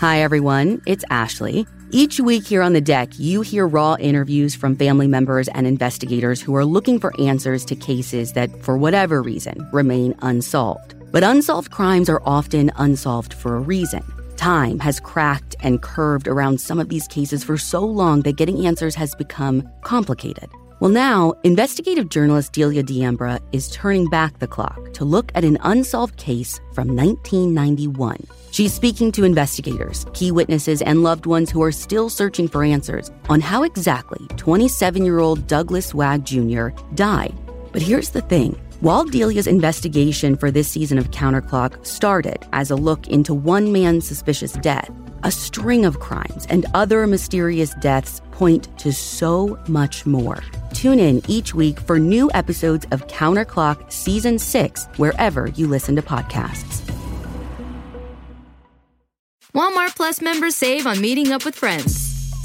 Hi, everyone. It's Ashley. Each week here on the deck, you hear raw interviews from family members and investigators who are looking for answers to cases that, for whatever reason, remain unsolved. But unsolved crimes are often unsolved for a reason. Time has cracked and curved around some of these cases for so long that getting answers has become complicated. Well, now, investigative journalist Delia D'Ambra is turning back the clock to look at an unsolved case from 1991. She's speaking to investigators, key witnesses, and loved ones who are still searching for answers on how exactly 27 year old Douglas Wag Jr. died. But here's the thing while Delia's investigation for this season of Counterclock started as a look into one man's suspicious death, a string of crimes and other mysterious deaths point to so much more. Tune in each week for new episodes of Counterclock Season 6 wherever you listen to podcasts. Walmart Plus members save on meeting up with friends.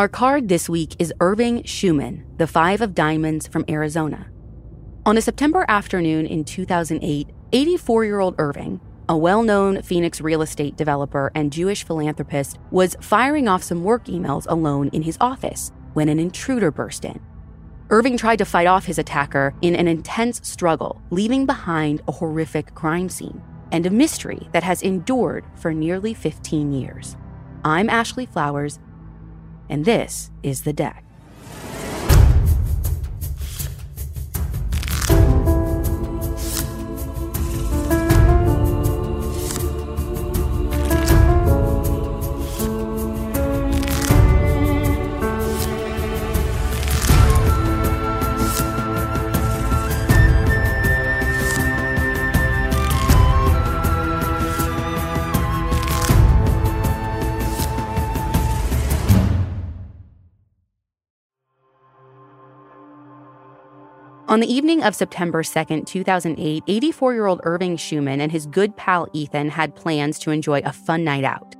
Our card this week is Irving Shuman, the Five of Diamonds from Arizona. On a September afternoon in 2008, 84 year old Irving, a well known Phoenix real estate developer and Jewish philanthropist, was firing off some work emails alone in his office when an intruder burst in. Irving tried to fight off his attacker in an intense struggle, leaving behind a horrific crime scene and a mystery that has endured for nearly 15 years. I'm Ashley Flowers and this is The Deck. On the evening of September 2nd, 2008, 84 year old Irving Shuman and his good pal Ethan had plans to enjoy a fun night out.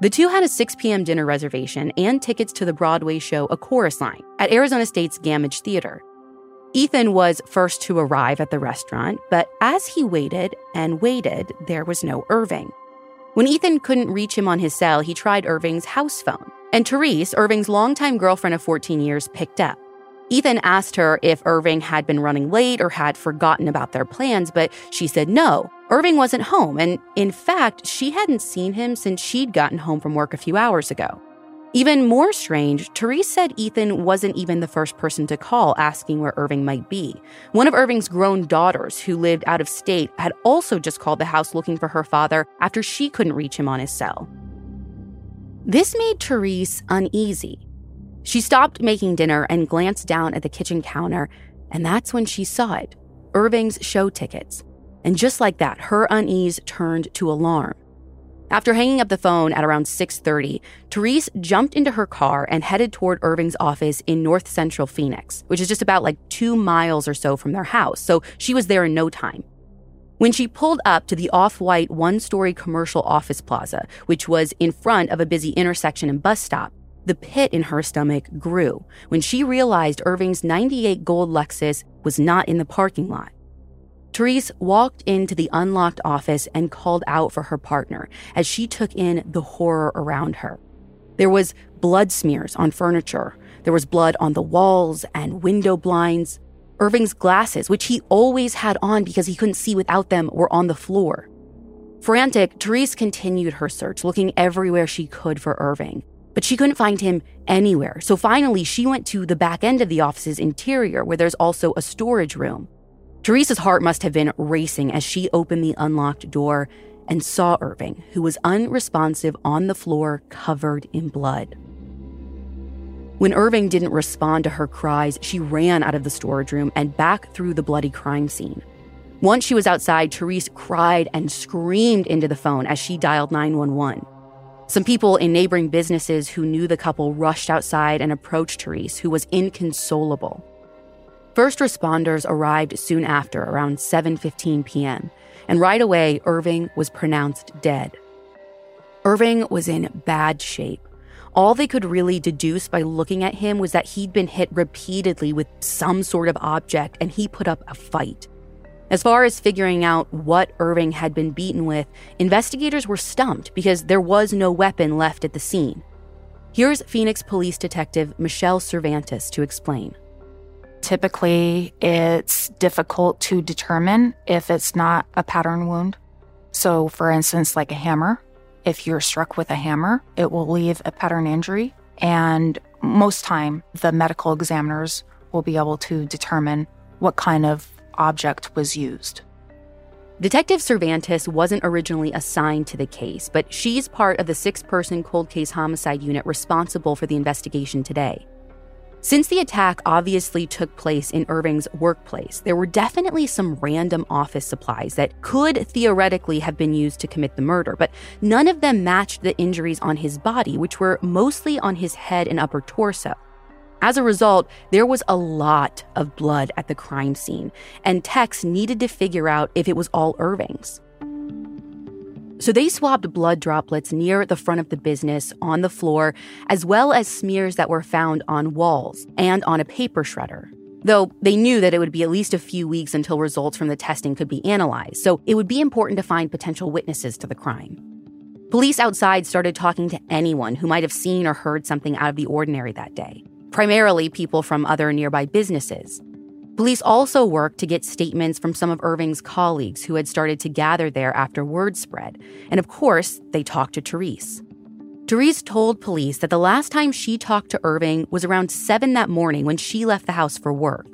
The two had a 6 p.m. dinner reservation and tickets to the Broadway show A Chorus Line at Arizona State's Gammage Theater. Ethan was first to arrive at the restaurant, but as he waited and waited, there was no Irving. When Ethan couldn't reach him on his cell, he tried Irving's house phone, and Therese, Irving's longtime girlfriend of 14 years, picked up. Ethan asked her if Irving had been running late or had forgotten about their plans, but she said no. Irving wasn't home, and in fact, she hadn't seen him since she'd gotten home from work a few hours ago. Even more strange, Therese said Ethan wasn't even the first person to call asking where Irving might be. One of Irving's grown daughters, who lived out of state, had also just called the house looking for her father after she couldn't reach him on his cell. This made Therese uneasy. She stopped making dinner and glanced down at the kitchen counter, and that's when she saw it Irving's show tickets. And just like that, her unease turned to alarm. After hanging up the phone at around 6:30, Therese jumped into her car and headed toward Irving's office in North Central Phoenix, which is just about like 2 miles or so from their house. So she was there in no time. When she pulled up to the off-white one-story commercial office plaza, which was in front of a busy intersection and bus stop, the pit in her stomach grew when she realized Irving's 98 gold Lexus was not in the parking lot. Therese walked into the unlocked office and called out for her partner as she took in the horror around her. There was blood smears on furniture. There was blood on the walls and window blinds. Irving's glasses, which he always had on because he couldn't see without them, were on the floor. Frantic, Therese continued her search, looking everywhere she could for Irving. But she couldn't find him anywhere. So finally, she went to the back end of the office's interior, where there's also a storage room. Therese's heart must have been racing as she opened the unlocked door and saw Irving, who was unresponsive on the floor, covered in blood. When Irving didn't respond to her cries, she ran out of the storage room and back through the bloody crime scene. Once she was outside, Therese cried and screamed into the phone as she dialed 911. Some people in neighboring businesses who knew the couple rushed outside and approached Therese, who was inconsolable. First responders arrived soon after, around 7:15 p.m., and right away Irving was pronounced dead. Irving was in bad shape. All they could really deduce by looking at him was that he'd been hit repeatedly with some sort of object and he put up a fight. As far as figuring out what Irving had been beaten with, investigators were stumped because there was no weapon left at the scene. Here's Phoenix Police Detective Michelle Cervantes to explain. Typically, it's difficult to determine if it's not a pattern wound. So, for instance, like a hammer, if you're struck with a hammer, it will leave a pattern injury. And most time, the medical examiners will be able to determine what kind of object was used. Detective Cervantes wasn't originally assigned to the case, but she's part of the six person cold case homicide unit responsible for the investigation today. Since the attack obviously took place in Irving's workplace, there were definitely some random office supplies that could theoretically have been used to commit the murder, but none of them matched the injuries on his body, which were mostly on his head and upper torso. As a result, there was a lot of blood at the crime scene, and techs needed to figure out if it was all Irving's. So they swabbed blood droplets near the front of the business on the floor, as well as smears that were found on walls and on a paper shredder. Though they knew that it would be at least a few weeks until results from the testing could be analyzed, so it would be important to find potential witnesses to the crime. Police outside started talking to anyone who might have seen or heard something out of the ordinary that day, primarily people from other nearby businesses. Police also worked to get statements from some of Irving's colleagues who had started to gather there after word spread. And of course, they talked to Therese. Therese told police that the last time she talked to Irving was around 7 that morning when she left the house for work.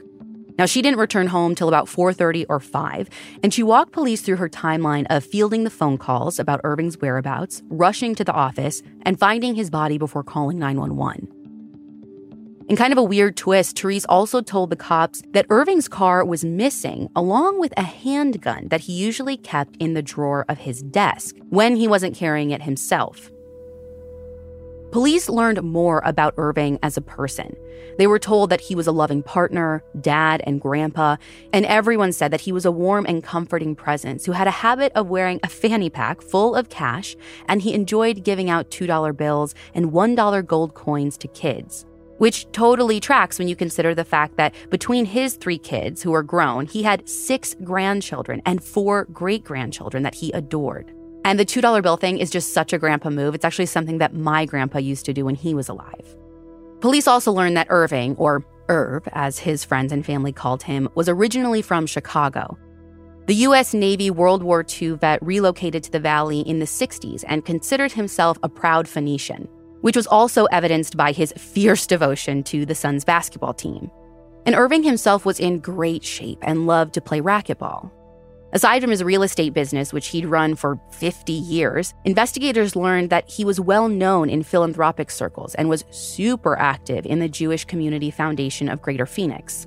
Now she didn't return home till about 4:30 or 5, and she walked police through her timeline of fielding the phone calls about Irving's whereabouts, rushing to the office, and finding his body before calling 911. In kind of a weird twist, Therese also told the cops that Irving's car was missing, along with a handgun that he usually kept in the drawer of his desk when he wasn't carrying it himself. Police learned more about Irving as a person. They were told that he was a loving partner, dad, and grandpa, and everyone said that he was a warm and comforting presence who had a habit of wearing a fanny pack full of cash, and he enjoyed giving out $2 bills and $1 gold coins to kids which totally tracks when you consider the fact that between his three kids, who are grown, he had six grandchildren and four great grandchildren that he adored. And the $2 bill thing is just such a grandpa move. It's actually something that my grandpa used to do when he was alive. Police also learned that Irving, or Irv, as his friends and family called him, was originally from Chicago. The U.S. Navy World War II vet relocated to the valley in the 60s and considered himself a proud Phoenician which was also evidenced by his fierce devotion to the Suns basketball team. And Irving himself was in great shape and loved to play racquetball. Aside from his real estate business, which he'd run for 50 years, investigators learned that he was well known in philanthropic circles and was super active in the Jewish Community Foundation of Greater Phoenix.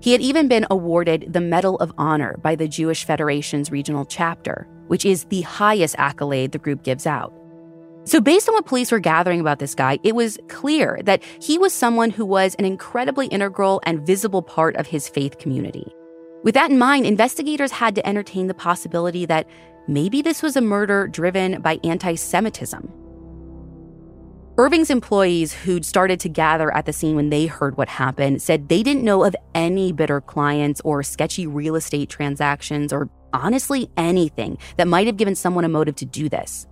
He had even been awarded the Medal of Honor by the Jewish Federation's regional chapter, which is the highest accolade the group gives out. So, based on what police were gathering about this guy, it was clear that he was someone who was an incredibly integral and visible part of his faith community. With that in mind, investigators had to entertain the possibility that maybe this was a murder driven by anti Semitism. Irving's employees who'd started to gather at the scene when they heard what happened said they didn't know of any bitter clients or sketchy real estate transactions or honestly anything that might have given someone a motive to do this.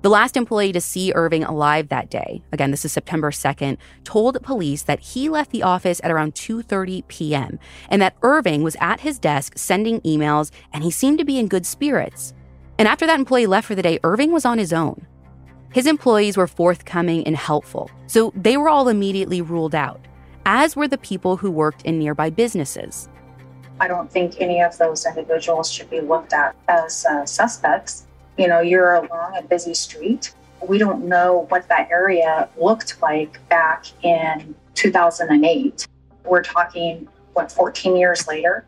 The last employee to see Irving alive that day, again this is September 2nd, told police that he left the office at around 2:30 p.m. and that Irving was at his desk sending emails and he seemed to be in good spirits. And after that employee left for the day, Irving was on his own. His employees were forthcoming and helpful, so they were all immediately ruled out, as were the people who worked in nearby businesses. I don't think any of those individuals should be looked at as uh, suspects. You know, you're along a busy street. We don't know what that area looked like back in 2008. We're talking, what, 14 years later?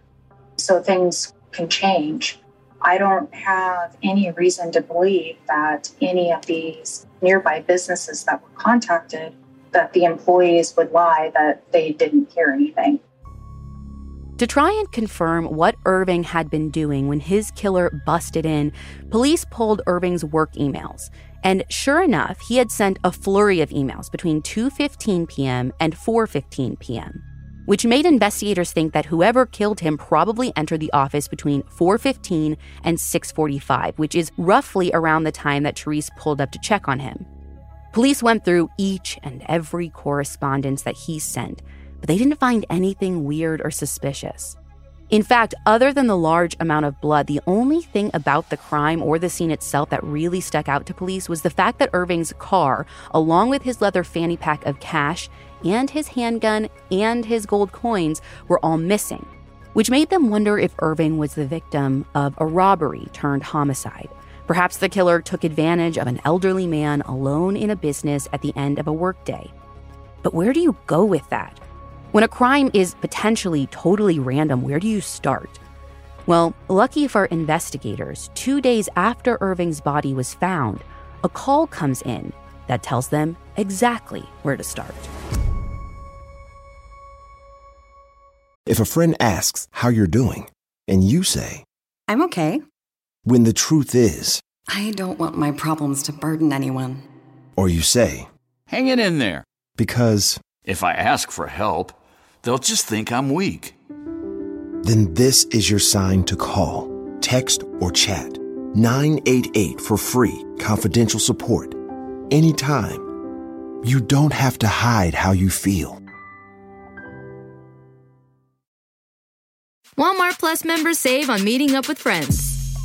So things can change. I don't have any reason to believe that any of these nearby businesses that were contacted that the employees would lie that they didn't hear anything. To try and confirm what Irving had been doing when his killer busted in, police pulled Irving's work emails. And sure enough, he had sent a flurry of emails between 2:15 p.m. and 4:15 p.m which made investigators think that whoever killed him probably entered the office between 4:15 and 6:45, which is roughly around the time that Therese pulled up to check on him. Police went through each and every correspondence that he sent, but they didn't find anything weird or suspicious. In fact, other than the large amount of blood, the only thing about the crime or the scene itself that really stuck out to police was the fact that Irving's car, along with his leather fanny pack of cash and his handgun and his gold coins were all missing, which made them wonder if Irving was the victim of a robbery turned homicide. Perhaps the killer took advantage of an elderly man alone in a business at the end of a workday. But where do you go with that? When a crime is potentially totally random, where do you start? Well, lucky for investigators, two days after Irving's body was found, a call comes in that tells them exactly where to start. If a friend asks how you're doing, and you say, I'm okay, when the truth is, I don't want my problems to burden anyone. Or you say, Hang it in there. Because if I ask for help, they'll just think I'm weak. Then this is your sign to call, text, or chat 988 for free, confidential support. Anytime. You don't have to hide how you feel. Walmart Plus members save on meeting up with friends.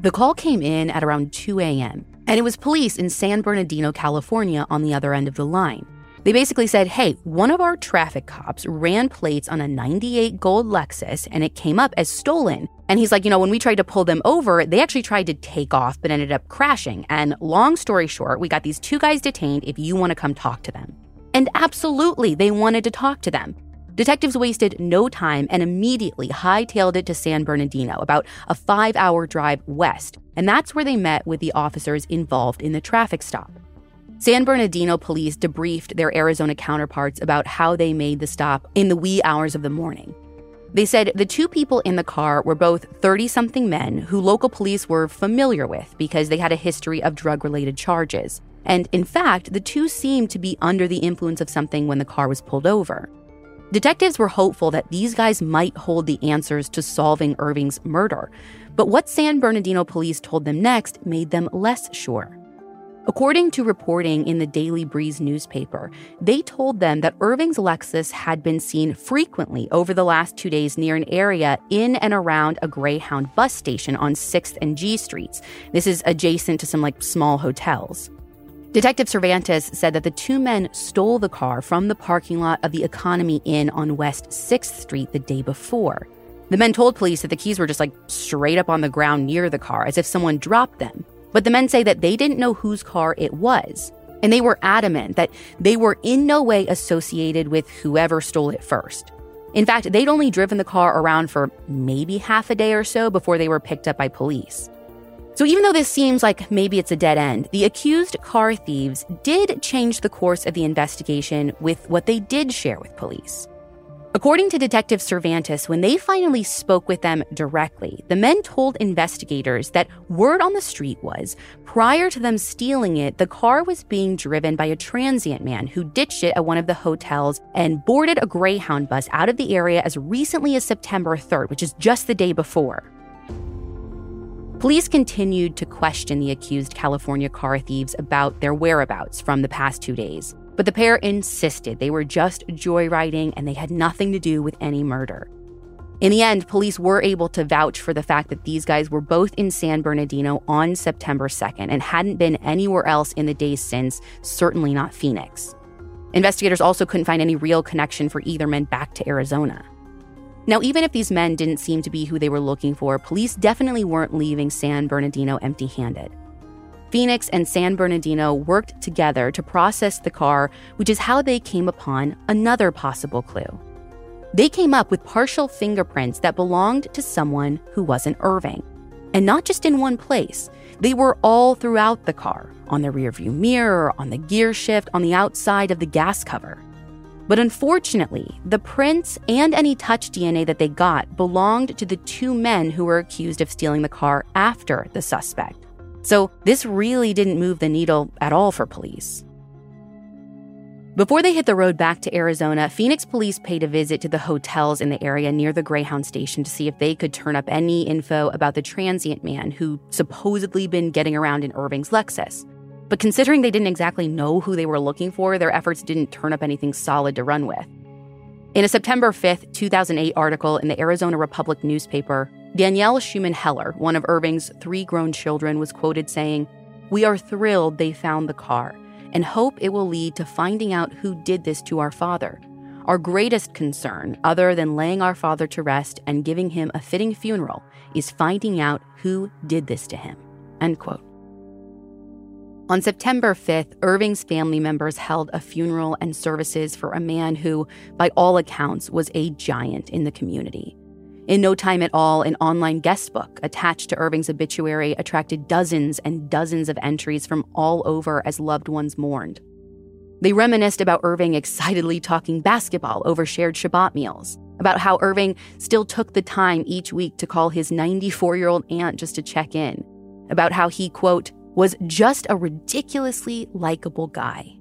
The call came in at around 2 a.m., and it was police in San Bernardino, California, on the other end of the line. They basically said, hey, one of our traffic cops ran plates on a 98 gold Lexus and it came up as stolen. And he's like, you know, when we tried to pull them over, they actually tried to take off but ended up crashing. And long story short, we got these two guys detained if you want to come talk to them. And absolutely, they wanted to talk to them. Detectives wasted no time and immediately hightailed it to San Bernardino, about a five hour drive west, and that's where they met with the officers involved in the traffic stop. San Bernardino police debriefed their Arizona counterparts about how they made the stop in the wee hours of the morning. They said the two people in the car were both 30 something men who local police were familiar with because they had a history of drug related charges. And in fact, the two seemed to be under the influence of something when the car was pulled over. Detectives were hopeful that these guys might hold the answers to solving Irving's murder, but what San Bernardino police told them next made them less sure. According to reporting in the Daily Breeze newspaper, they told them that Irving's Lexus had been seen frequently over the last two days near an area in and around a Greyhound bus station on 6th and G Streets. This is adjacent to some like small hotels. Detective Cervantes said that the two men stole the car from the parking lot of the Economy Inn on West 6th Street the day before. The men told police that the keys were just like straight up on the ground near the car, as if someone dropped them. But the men say that they didn't know whose car it was. And they were adamant that they were in no way associated with whoever stole it first. In fact, they'd only driven the car around for maybe half a day or so before they were picked up by police. So, even though this seems like maybe it's a dead end, the accused car thieves did change the course of the investigation with what they did share with police. According to Detective Cervantes, when they finally spoke with them directly, the men told investigators that word on the street was prior to them stealing it, the car was being driven by a transient man who ditched it at one of the hotels and boarded a Greyhound bus out of the area as recently as September 3rd, which is just the day before. Police continued to question the accused California car thieves about their whereabouts from the past two days. But the pair insisted they were just joyriding and they had nothing to do with any murder. In the end, police were able to vouch for the fact that these guys were both in San Bernardino on September 2nd and hadn't been anywhere else in the days since, certainly not Phoenix. Investigators also couldn't find any real connection for either men back to Arizona. Now, even if these men didn't seem to be who they were looking for, police definitely weren't leaving San Bernardino empty handed. Phoenix and San Bernardino worked together to process the car, which is how they came upon another possible clue. They came up with partial fingerprints that belonged to someone who wasn't Irving. And not just in one place, they were all throughout the car on the rearview mirror, on the gear shift, on the outside of the gas cover. But unfortunately, the prints and any touch DNA that they got belonged to the two men who were accused of stealing the car after the suspect. So this really didn't move the needle at all for police. Before they hit the road back to Arizona, Phoenix police paid a visit to the hotels in the area near the Greyhound station to see if they could turn up any info about the transient man who supposedly been getting around in Irving's Lexus. But considering they didn't exactly know who they were looking for, their efforts didn't turn up anything solid to run with. In a September 5th, 2008 article in the Arizona Republic newspaper, Danielle Shuman Heller, one of Irving's three grown children, was quoted saying, We are thrilled they found the car and hope it will lead to finding out who did this to our father. Our greatest concern, other than laying our father to rest and giving him a fitting funeral, is finding out who did this to him. End quote. On September 5th, Irving's family members held a funeral and services for a man who, by all accounts, was a giant in the community. In no time at all, an online guest book attached to Irving's obituary attracted dozens and dozens of entries from all over as loved ones mourned. They reminisced about Irving excitedly talking basketball over shared Shabbat meals, about how Irving still took the time each week to call his 94 year old aunt just to check in, about how he, quote, was just a ridiculously likable guy.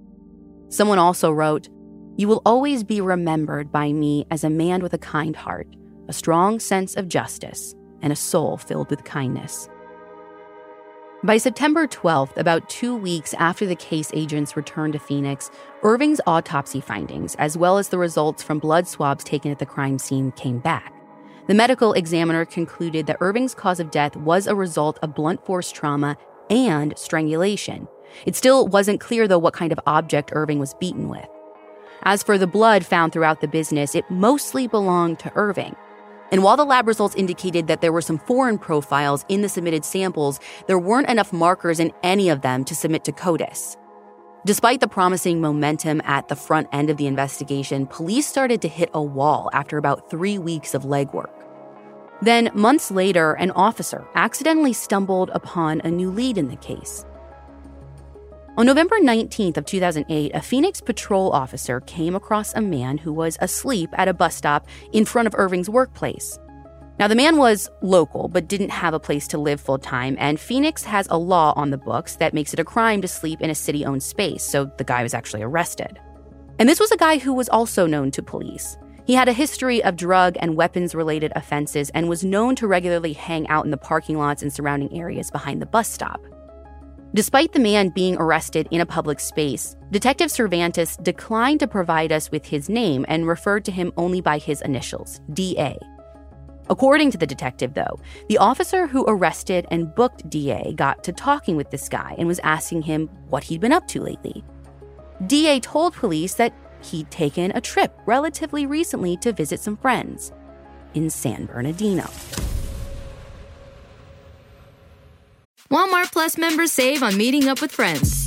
Someone also wrote, You will always be remembered by me as a man with a kind heart, a strong sense of justice, and a soul filled with kindness. By September 12th, about two weeks after the case agents returned to Phoenix, Irving's autopsy findings, as well as the results from blood swabs taken at the crime scene, came back. The medical examiner concluded that Irving's cause of death was a result of blunt force trauma and strangulation. It still wasn't clear, though, what kind of object Irving was beaten with. As for the blood found throughout the business, it mostly belonged to Irving. And while the lab results indicated that there were some foreign profiles in the submitted samples, there weren't enough markers in any of them to submit to CODIS. Despite the promising momentum at the front end of the investigation, police started to hit a wall after about three weeks of legwork. Then, months later, an officer accidentally stumbled upon a new lead in the case. On November 19th of 2008, a Phoenix patrol officer came across a man who was asleep at a bus stop in front of Irving's workplace. Now, the man was local but didn't have a place to live full time, and Phoenix has a law on the books that makes it a crime to sleep in a city owned space, so the guy was actually arrested. And this was a guy who was also known to police. He had a history of drug and weapons related offenses and was known to regularly hang out in the parking lots and surrounding areas behind the bus stop. Despite the man being arrested in a public space, Detective Cervantes declined to provide us with his name and referred to him only by his initials, DA. According to the detective, though, the officer who arrested and booked DA got to talking with this guy and was asking him what he'd been up to lately. DA told police that he'd taken a trip relatively recently to visit some friends in San Bernardino. Walmart Plus members save on meeting up with friends.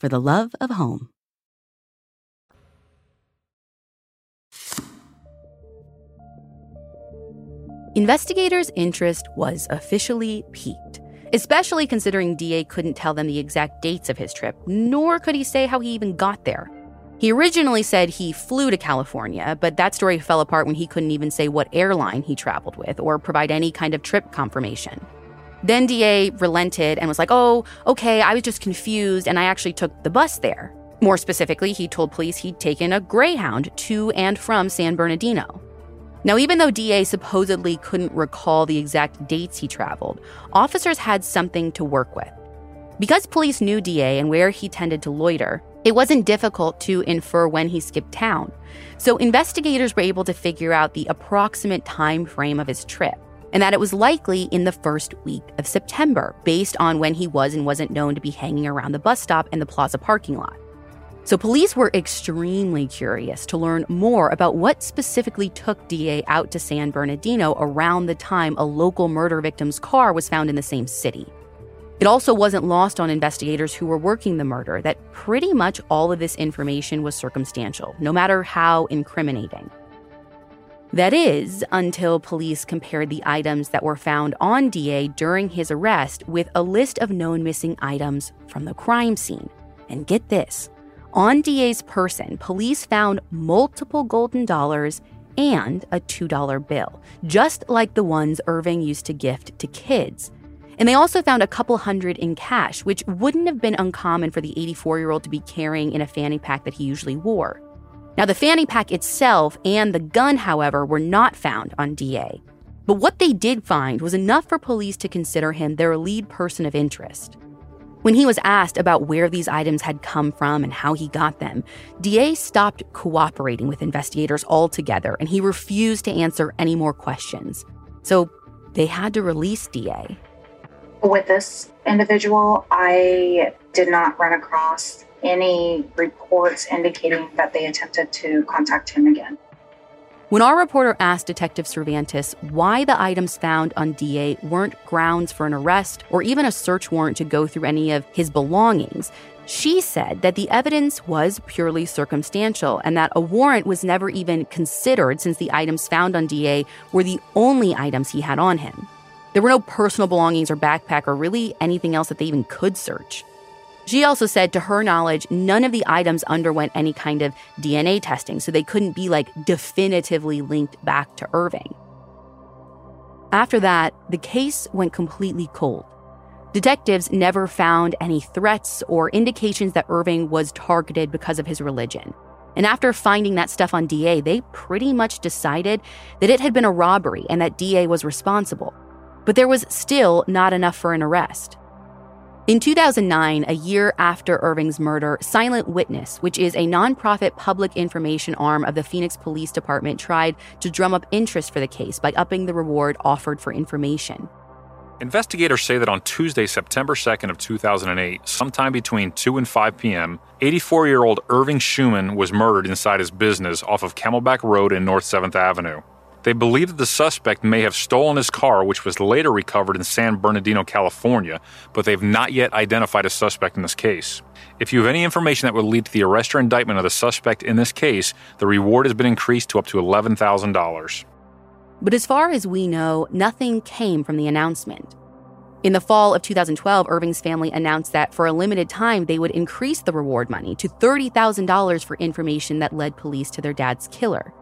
for the love of home. Investigators' interest was officially piqued, especially considering DA couldn't tell them the exact dates of his trip, nor could he say how he even got there. He originally said he flew to California, but that story fell apart when he couldn't even say what airline he traveled with or provide any kind of trip confirmation. Then DA relented and was like, oh, okay, I was just confused and I actually took the bus there. More specifically, he told police he'd taken a Greyhound to and from San Bernardino. Now, even though DA supposedly couldn't recall the exact dates he traveled, officers had something to work with. Because police knew DA and where he tended to loiter, it wasn't difficult to infer when he skipped town. So investigators were able to figure out the approximate time frame of his trip and that it was likely in the first week of September based on when he was and wasn't known to be hanging around the bus stop and the plaza parking lot. So police were extremely curious to learn more about what specifically took DA out to San Bernardino around the time a local murder victim's car was found in the same city. It also wasn't lost on investigators who were working the murder that pretty much all of this information was circumstantial, no matter how incriminating. That is, until police compared the items that were found on DA during his arrest with a list of known missing items from the crime scene. And get this on DA's person, police found multiple golden dollars and a $2 bill, just like the ones Irving used to gift to kids. And they also found a couple hundred in cash, which wouldn't have been uncommon for the 84 year old to be carrying in a fanny pack that he usually wore. Now, the fanny pack itself and the gun, however, were not found on DA. But what they did find was enough for police to consider him their lead person of interest. When he was asked about where these items had come from and how he got them, DA stopped cooperating with investigators altogether and he refused to answer any more questions. So they had to release DA. With this individual, I did not run across any reports indicating that they attempted to contact him again. When our reporter asked Detective Cervantes why the items found on DA weren't grounds for an arrest or even a search warrant to go through any of his belongings, she said that the evidence was purely circumstantial and that a warrant was never even considered since the items found on DA were the only items he had on him. There were no personal belongings or backpack or really anything else that they even could search. She also said, to her knowledge, none of the items underwent any kind of DNA testing, so they couldn't be like definitively linked back to Irving. After that, the case went completely cold. Detectives never found any threats or indications that Irving was targeted because of his religion. And after finding that stuff on DA, they pretty much decided that it had been a robbery and that DA was responsible. But there was still not enough for an arrest. In 2009, a year after Irving's murder, Silent Witness, which is a nonprofit public information arm of the Phoenix Police Department, tried to drum up interest for the case by upping the reward offered for information. Investigators say that on Tuesday, September 2nd of 2008, sometime between 2 and 5 p.m., 84-year-old Irving Shuman was murdered inside his business off of Camelback Road in North 7th Avenue. They believe that the suspect may have stolen his car, which was later recovered in San Bernardino, California, but they've not yet identified a suspect in this case. If you have any information that would lead to the arrest or indictment of the suspect in this case, the reward has been increased to up to $11,000. But as far as we know, nothing came from the announcement. In the fall of 2012, Irving's family announced that for a limited time, they would increase the reward money to $30,000 for information that led police to their dad's killer.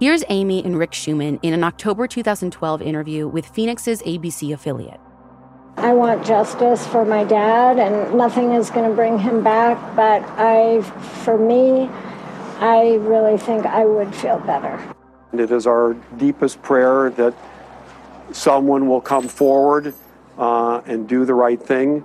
Here's Amy and Rick Shuman in an October 2012 interview with Phoenix's ABC affiliate. I want justice for my dad, and nothing is going to bring him back. But I, for me, I really think I would feel better. It is our deepest prayer that someone will come forward uh, and do the right thing.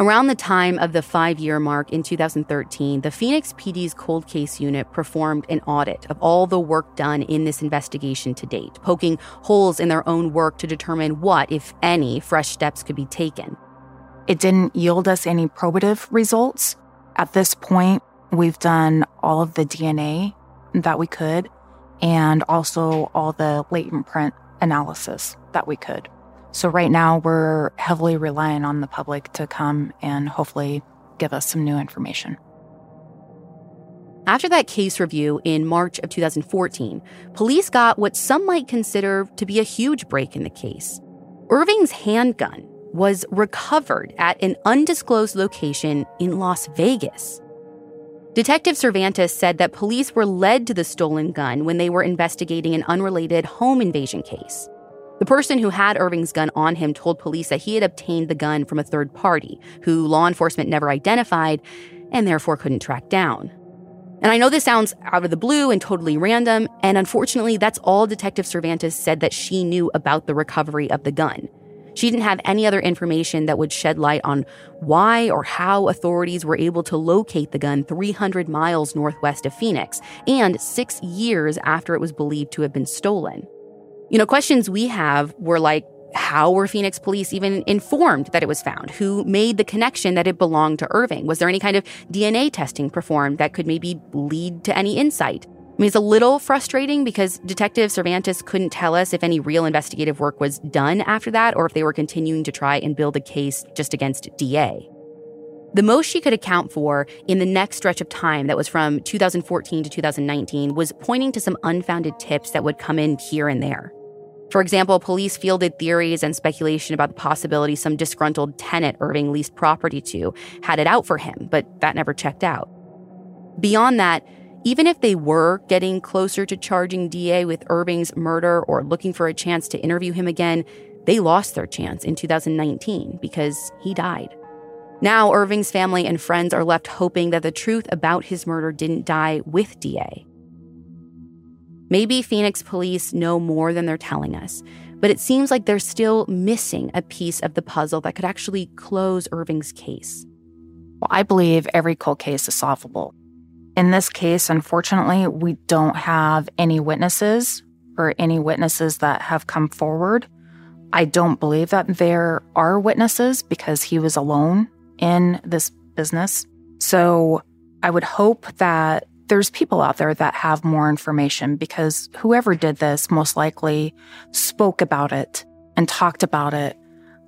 Around the time of the five year mark in 2013, the Phoenix PD's cold case unit performed an audit of all the work done in this investigation to date, poking holes in their own work to determine what, if any, fresh steps could be taken. It didn't yield us any probative results. At this point, we've done all of the DNA that we could and also all the latent print analysis that we could. So right now we're heavily relying on the public to come and hopefully give us some new information. After that case review in March of 2014, police got what some might consider to be a huge break in the case. Irving's handgun was recovered at an undisclosed location in Las Vegas. Detective Cervantes said that police were led to the stolen gun when they were investigating an unrelated home invasion case. The person who had Irving's gun on him told police that he had obtained the gun from a third party, who law enforcement never identified and therefore couldn't track down. And I know this sounds out of the blue and totally random, and unfortunately, that's all Detective Cervantes said that she knew about the recovery of the gun. She didn't have any other information that would shed light on why or how authorities were able to locate the gun 300 miles northwest of Phoenix and six years after it was believed to have been stolen. You know, questions we have were like, how were Phoenix police even informed that it was found? Who made the connection that it belonged to Irving? Was there any kind of DNA testing performed that could maybe lead to any insight? I mean, it's a little frustrating because Detective Cervantes couldn't tell us if any real investigative work was done after that or if they were continuing to try and build a case just against DA. The most she could account for in the next stretch of time, that was from 2014 to 2019, was pointing to some unfounded tips that would come in here and there. For example, police fielded theories and speculation about the possibility some disgruntled tenant Irving leased property to had it out for him, but that never checked out. Beyond that, even if they were getting closer to charging DA with Irving's murder or looking for a chance to interview him again, they lost their chance in 2019 because he died. Now, Irving's family and friends are left hoping that the truth about his murder didn't die with DA. Maybe Phoenix police know more than they're telling us, but it seems like they're still missing a piece of the puzzle that could actually close Irving's case. Well, I believe every cold case is solvable. In this case, unfortunately, we don't have any witnesses or any witnesses that have come forward. I don't believe that there are witnesses because he was alone in this business. So I would hope that there's people out there that have more information because whoever did this most likely spoke about it and talked about it.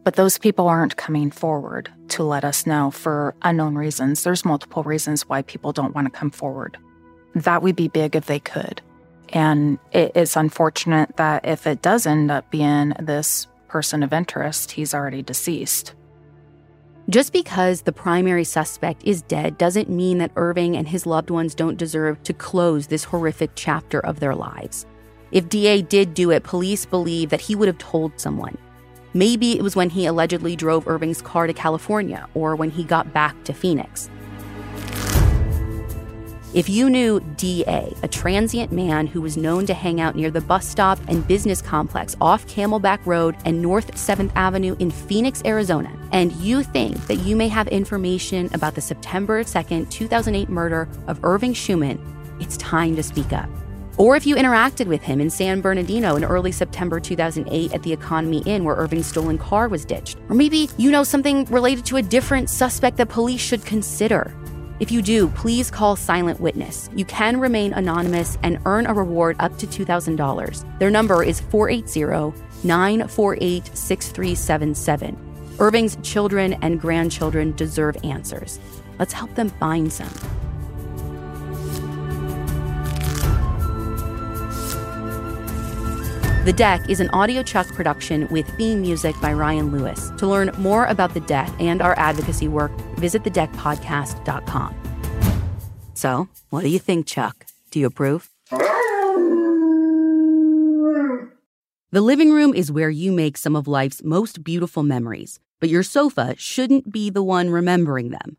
But those people aren't coming forward to let us know for unknown reasons. There's multiple reasons why people don't want to come forward. That would be big if they could. And it is unfortunate that if it does end up being this person of interest, he's already deceased. Just because the primary suspect is dead doesn't mean that Irving and his loved ones don't deserve to close this horrific chapter of their lives. If DA did do it, police believe that he would have told someone. Maybe it was when he allegedly drove Irving's car to California or when he got back to Phoenix. If you knew DA, a transient man who was known to hang out near the bus stop and business complex off Camelback Road and North 7th Avenue in Phoenix, Arizona, and you think that you may have information about the September 2nd, 2008 murder of Irving Shuman, it's time to speak up. Or if you interacted with him in San Bernardino in early September 2008 at the Economy Inn where Irving's stolen car was ditched. Or maybe you know something related to a different suspect that police should consider. If you do, please call Silent Witness. You can remain anonymous and earn a reward up to $2,000. Their number is 480 948 6377. Irving's children and grandchildren deserve answers. Let's help them find some. The Deck is an audiochuck production with theme music by Ryan Lewis. To learn more about The Deck and our advocacy work, visit thedeckpodcast.com. So, what do you think, Chuck? Do you approve? The living room is where you make some of life's most beautiful memories, but your sofa shouldn't be the one remembering them.